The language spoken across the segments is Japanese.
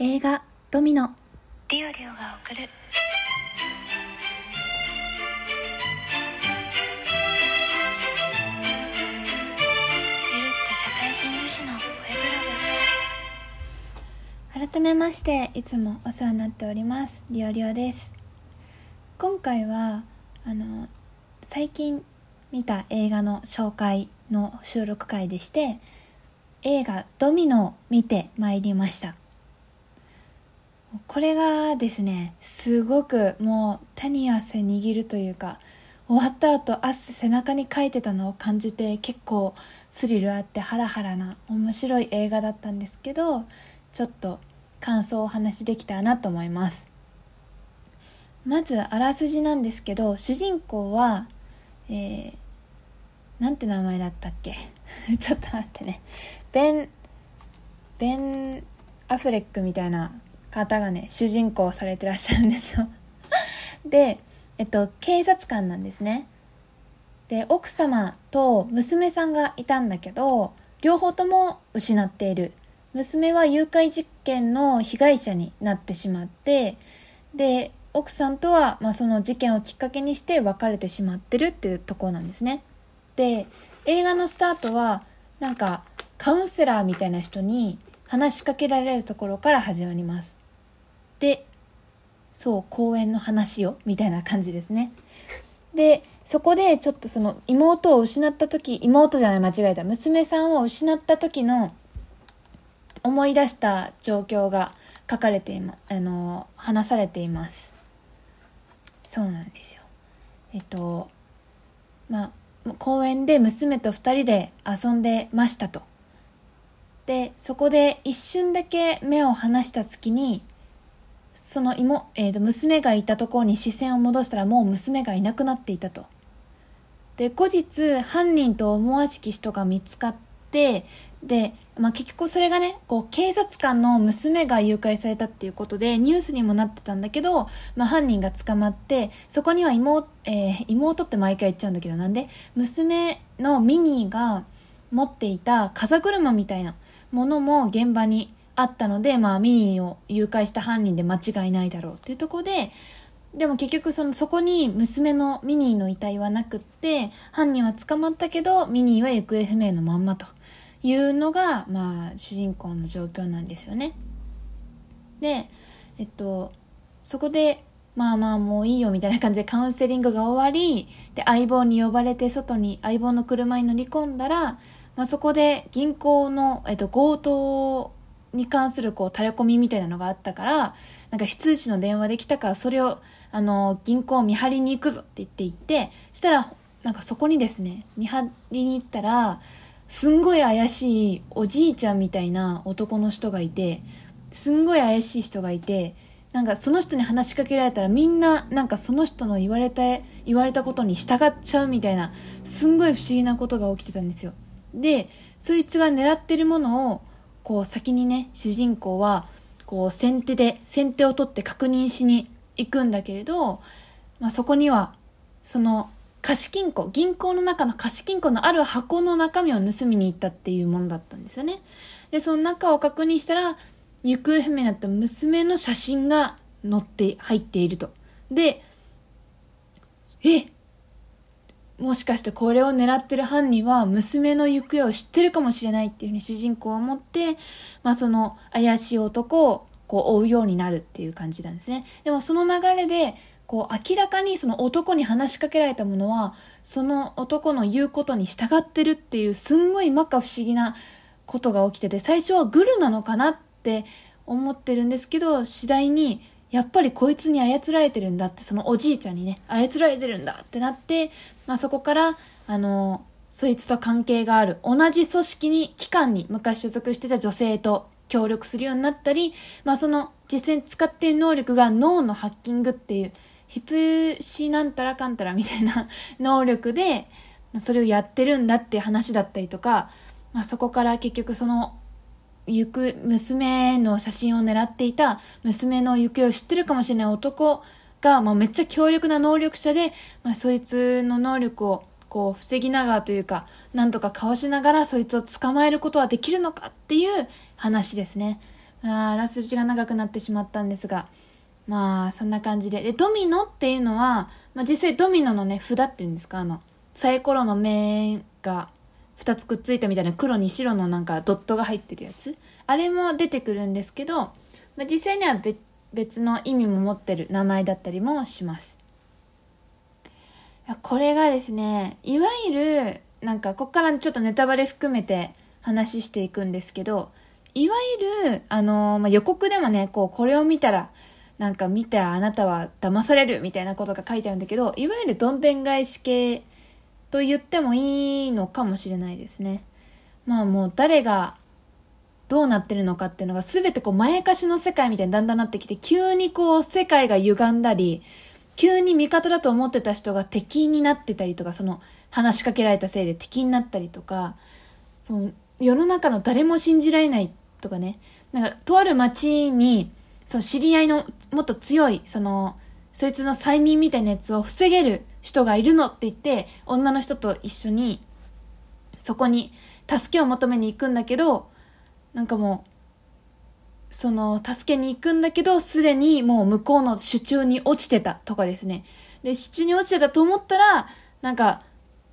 映画「ドミノ」ディオリオが送る。ゆるっと社会人女子の声ブログ。改めましていつもお世話になっております。リオリオです。今回はあの最近見た映画の紹介の収録回でして映画「ドミノ」を見てまいりましたこれがですねすごくもう手に汗握るというか終わった後汗背中にかいてたのを感じて結構スリルあってハラハラな面白い映画だったんですけどちょっと感想をお話しできたらなと思います。まずあらすじなんですけど主人公はえー、なんて名前だったっけ？ちょっと待ってね。ベンベン・アフレックみたいな方がね主人公をされてらっしゃるんですよ。でえっと警察官なんですね。で奥様と娘さんがいたんだけど両方とも失っている。娘は誘拐実験の被害者になってしまってで奥さんとは、まあ、その事件をきっかけにして別れてしまってるっていうとこなんですね。で映画のスタートはなんかカウンセラーみたいな人に話しかけられるところから始まります。でそう公園の話をみたいな感じですね。でそこでちょっとその妹を失った時妹じゃない間違えた娘さんを失った時の思い出した状況が書かれていまあの話されています。そうなんですよ。えっとまあ公園で娘と2人で遊んでましたと。でそこで一瞬だけ目を離した隙にその妹、えー、と娘がいたところに視線を戻したらもう娘がいなくなっていたと。で後日犯人と思わしき人が見つかってで、まあ、結局それがねこう警察官の娘が誘拐されたっていうことでニュースにもなってたんだけど、まあ、犯人が捕まってそこには妹,、えー、妹って毎回言っちゃうんだけどなんで娘のミニーが持っていた風車みたいなものも現場にあったので、まあ、ミニーを誘拐した犯人で間違いないだろうっていうとこででも結局そのそこに娘のミニーの遺体はなくって犯人は捕まったけどミニーは行方不明のまんまというのが、まあ、主人公の状況なんですよね。で、えっと、そこでまあまあもういいよみたいな感じでカウンセリングが終わりで相棒に呼ばれて外に相棒の車に乗り込んだら、まあ、そこで銀行の、えっと、強盗をに関するこうタレコミみたいなのがあったからなんか非通知の電話できたからそれをあの銀行を見張りに行くぞって言って行ってしたらなんかそこにですね見張りに行ったらすんごい怪しいおじいちゃんみたいな男の人がいてすんごい怪しい人がいてなんかその人に話しかけられたらみんななんかその人の言われた言われたことに従っちゃうみたいなすんごい不思議なことが起きてたんですよ。でそいつが狙ってるものをこう先にね主人公はこう先手で先手を取って確認しに行くんだけれど、まあ、そこにはその貸金庫銀行の中の貸金庫のある箱の中身を盗みに行ったっていうものだったんですよね。でその中を確認したら行方不明になった娘の写真が載って入っていると。でえ？もしかしてこれを狙ってる犯人は娘の行方を知ってるかもしれないっていうふうに主人公は思って、まあその怪しい男をこう追うようになるっていう感じなんですね。でもその流れで、こう明らかにその男に話しかけられたものは、その男の言うことに従ってるっていうすんごい摩訶不思議なことが起きてて、最初はグルなのかなって思ってるんですけど、次第にやっぱりこいつに操られてるんだって、そのおじいちゃんにね、操られてるんだってなって、まあそこから、あの、そいつと関係がある、同じ組織に、機関に昔所属してた女性と協力するようになったり、まあその実際に使っている能力が脳のハッキングっていう、ヒプシなんたらかんたらみたいな能力で、それをやってるんだっていう話だったりとか、まあそこから結局その行く娘の写真を狙っていた娘の行方を知ってるかもしれない男が、まあ、めっちゃ強力な能力者で、まあ、そいつの能力をこう防ぎながらというかなんとかかわしながらそいつを捕まえることはできるのかっていう話ですねああらすじが長くなってしまったんですが、まあ、そんな感じで。で、ドミノっていうのは、まあ実際ドミノのね、札っていうんですか、あの、サイコロの面が2つくっついたみたいな黒に白のなんかドットが入ってるやつ。あれも出てくるんですけど、まあ、実際には別別の意味も持ってる名前だったりもします。いやこれがですね、いわゆる、なんか、こっからちょっとネタバレ含めて話していくんですけど、いわゆる、あのーまあ、予告でもね、こう、これを見たら、なんか見てあなたは騙されるみたいなことが書いてあるんだけど、いわゆるどんでん返し系と言ってもいいのかもしれないですね。まあもう誰がどうなってるのかっていうのが全てこう前かしの世界みたいにだんだんなってきて、急にこう世界が歪んだり、急に味方だと思ってた人が敵になってたりとか、その話しかけられたせいで敵になったりとか、世の中の誰も信じられないとかね、なんかとある町に、その知り合いのもっと強い、その、そいつの催眠みたいなやつを防げる人がいるのって言って、女の人と一緒に、そこに助けを求めに行くんだけど、なんかもう、その、助けに行くんだけど、すでにもう向こうの手中に落ちてたとかですね。で、手中に落ちてたと思ったら、なんか、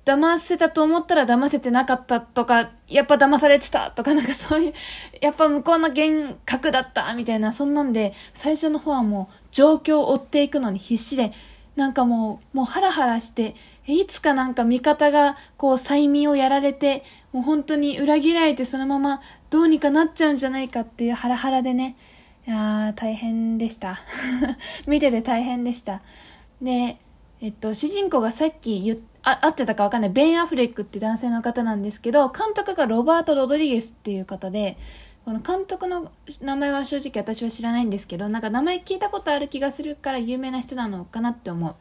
騙せたと思ったら騙せてなかったとか、やっぱ騙されてたとか、なんかそういう、やっぱ向こうの幻覚だったみたいな、そんなんで、最初の方はもう状況を追っていくのに必死で、なんかもう、もうハラハラして、いつかなんか味方がこう催眠をやられて、もう本当に裏切られてそのままどうにかなっちゃうんじゃないかっていうハラハラでね、いやー大変でした。見てて大変でした。で、えっと、主人公がさっき言っあ、合ってたかわかんない。ベン・アフレックって男性の方なんですけど、監督がロバート・ロドリゲスっていう方で、この監督の名前は正直私は知らないんですけど、なんか名前聞いたことある気がするから有名な人なのかなって思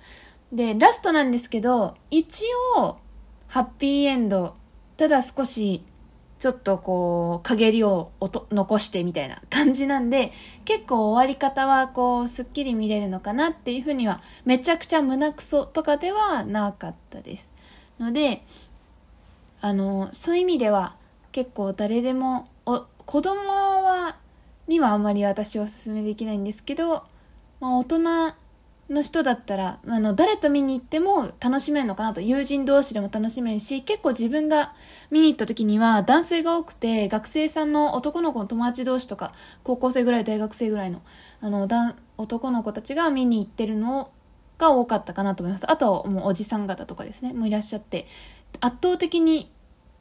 う。で、ラストなんですけど、一応、ハッピーエンド、ただ少し、ちょっとこう、陰りを残してみたいな感じなんで、結構終わり方はこう、すっきり見れるのかなっていうふうには、めちゃくちゃ胸クソとかではなかったです。ので、あの、そういう意味では、結構誰でも、お、子供は、にはあんまり私はお勧めできないんですけど、まあ大人の人だったら、あの、誰と見に行っても楽しめるのかなと。友人同士でも楽しめるし、結構自分が見に行った時には男性が多くて、学生さんの男の子の友達同士とか、高校生ぐらい、大学生ぐらいの、あの、男の子たちが見に行ってるのが多かったかなと思います。あとはもうおじさん方とかですね、もういらっしゃって、圧倒的に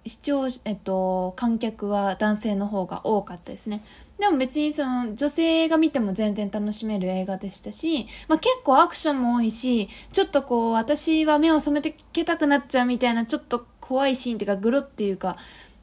視聴、えっと、観客は男性の方が多かったですね。でも別にその女性が見ても全然楽しめる映画でしたし、まあ、結構アクションも多いし、ちょっとこう私は目を染めてけたくなっちゃうみたいなちょっと怖いシーンっていうかグロっていうか、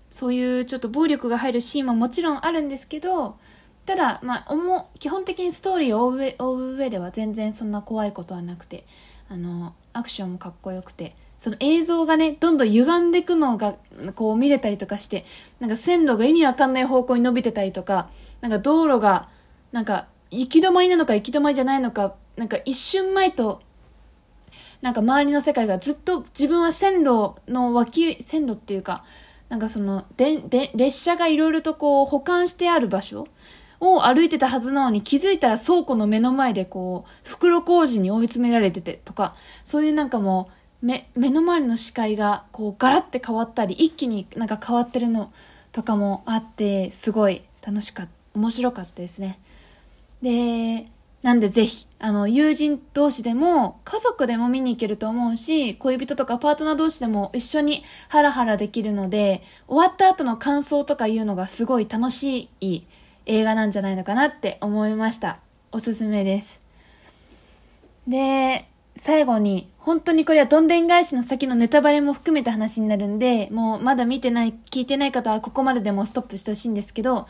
そういうちょっと暴力が入るシーンももちろんあるんですけど、ただ、まあ、思基本的にストーリーを追う上では全然そんな怖いことはなくて、あの、アクションもかっこよくて、その映像がね、どんどん歪んでいくのが、こう見れたりとかして、なんか線路が意味わかんない方向に伸びてたりとか、なんか道路が、なんか行き止まりなのか行き止まりじゃないのか、なんか一瞬前と、なんか周りの世界がずっと自分は線路の脇、線路っていうか、なんかその、で、で、列車がいろいろとこう保管してある場所を歩いてたはずなのに気づいたら倉庫の目の前でこう、袋小路に追い詰められててとか、そういうなんかもう、目、目の前の視界がこうガラッて変わったり、一気になんか変わってるのとかもあって、すごい楽しかった、面白かったですね。で、なんでぜひ、あの、友人同士でも、家族でも見に行けると思うし、恋人とかパートナー同士でも一緒にハラハラできるので、終わった後の感想とかいうのがすごい楽しい映画なんじゃないのかなって思いました。おすすめです。で、最後に、本当にこれはどんでん返しの先のネタバレも含めた話になるんで、もうまだ見てない、聞いてない方はここまででもストップしてほしいんですけど、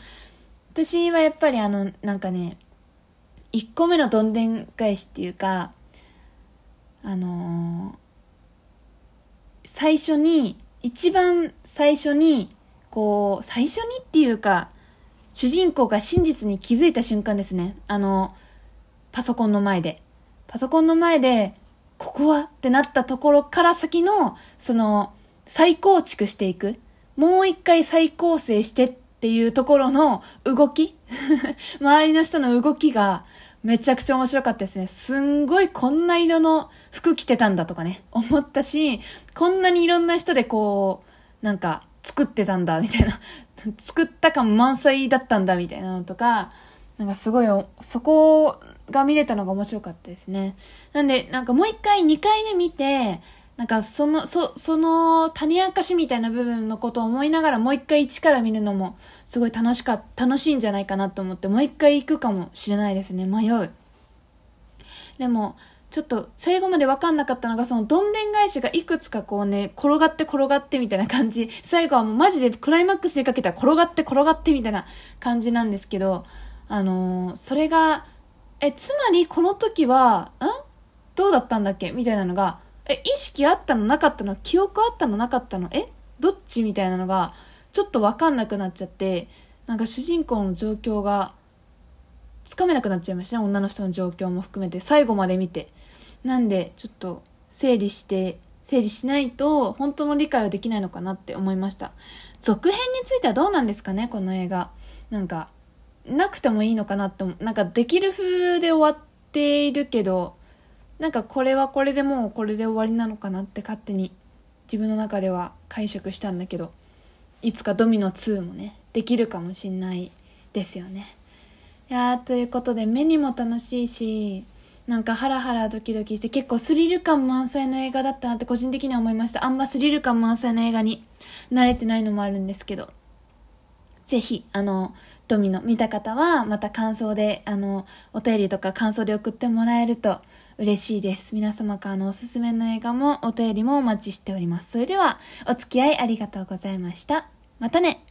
私はやっぱりあの、なんかね、1個目のどんでん返しっていうか、あのー最初に、一番最初に、こう、最初にっていうか、主人公が真実に気づいた瞬間ですね。あの、パソコンの前で。パソコンの前で、ここはってなったところから先の、その、再構築していく。もう一回再構成してっていうところの動き 周りの人の動きがめちゃくちゃ面白かったですね。すんごいこんな色の服着てたんだとかね、思ったし、こんなにいろんな人でこう、なんか作ってたんだみたいな、作った感満載だったんだみたいなのとか、なんかすごい、そこが見れたのが面白かったですね。なんで、なんかもう一回2回目見て、なんかその、そ、その種明かしみたいな部分のことを思いながらもう一回一から見るのもすごい楽しか、楽しいんじゃないかなと思ってもう一回行くかもしれないですね。迷う。でも、ちょっと最後まで分かんなかったのが、そのどんでん返しがいくつかこうね、転がって転がってみたいな感じ。最後はもうマジでクライマックスにかけたら転がって転がってみたいな感じなんですけど、あのー、それが、え、つまりこの時は、ん？どうだったんだっけ？みたいなのが、え、意識あったのなかったの？記憶あったのなかったの？え？どっち？みたいなのが、ちょっとわかんなくなっちゃって、なんか主人公の状況が、つかめなくなっちゃいましたね。女の人の状況も含めて。最後まで見て。なんで、ちょっと、整理して、整理しないと、本当の理解はできないのかなって思いました。続編についてはどうなんですかね？この映画。なんか、なくてもいいのかなって、なんかできる風で終わっているけど、なんかこれはこれでもうこれで終わりなのかなって勝手に自分の中では解釈したんだけどいつかドミノ2もねできるかもしんないですよね。いやーということで目にも楽しいしなんかハラハラドキドキして結構スリル感満載の映画だったなって個人的には思いました。あんまスリル感満載の映画に慣れてないのもあるんですけどぜひ、あの、ドミノ見た方は、また感想で、あの、お便りとか感想で送ってもらえると嬉しいです。皆様からのおすすめの映画もお便りもお待ちしております。それでは、お付き合いありがとうございました。またね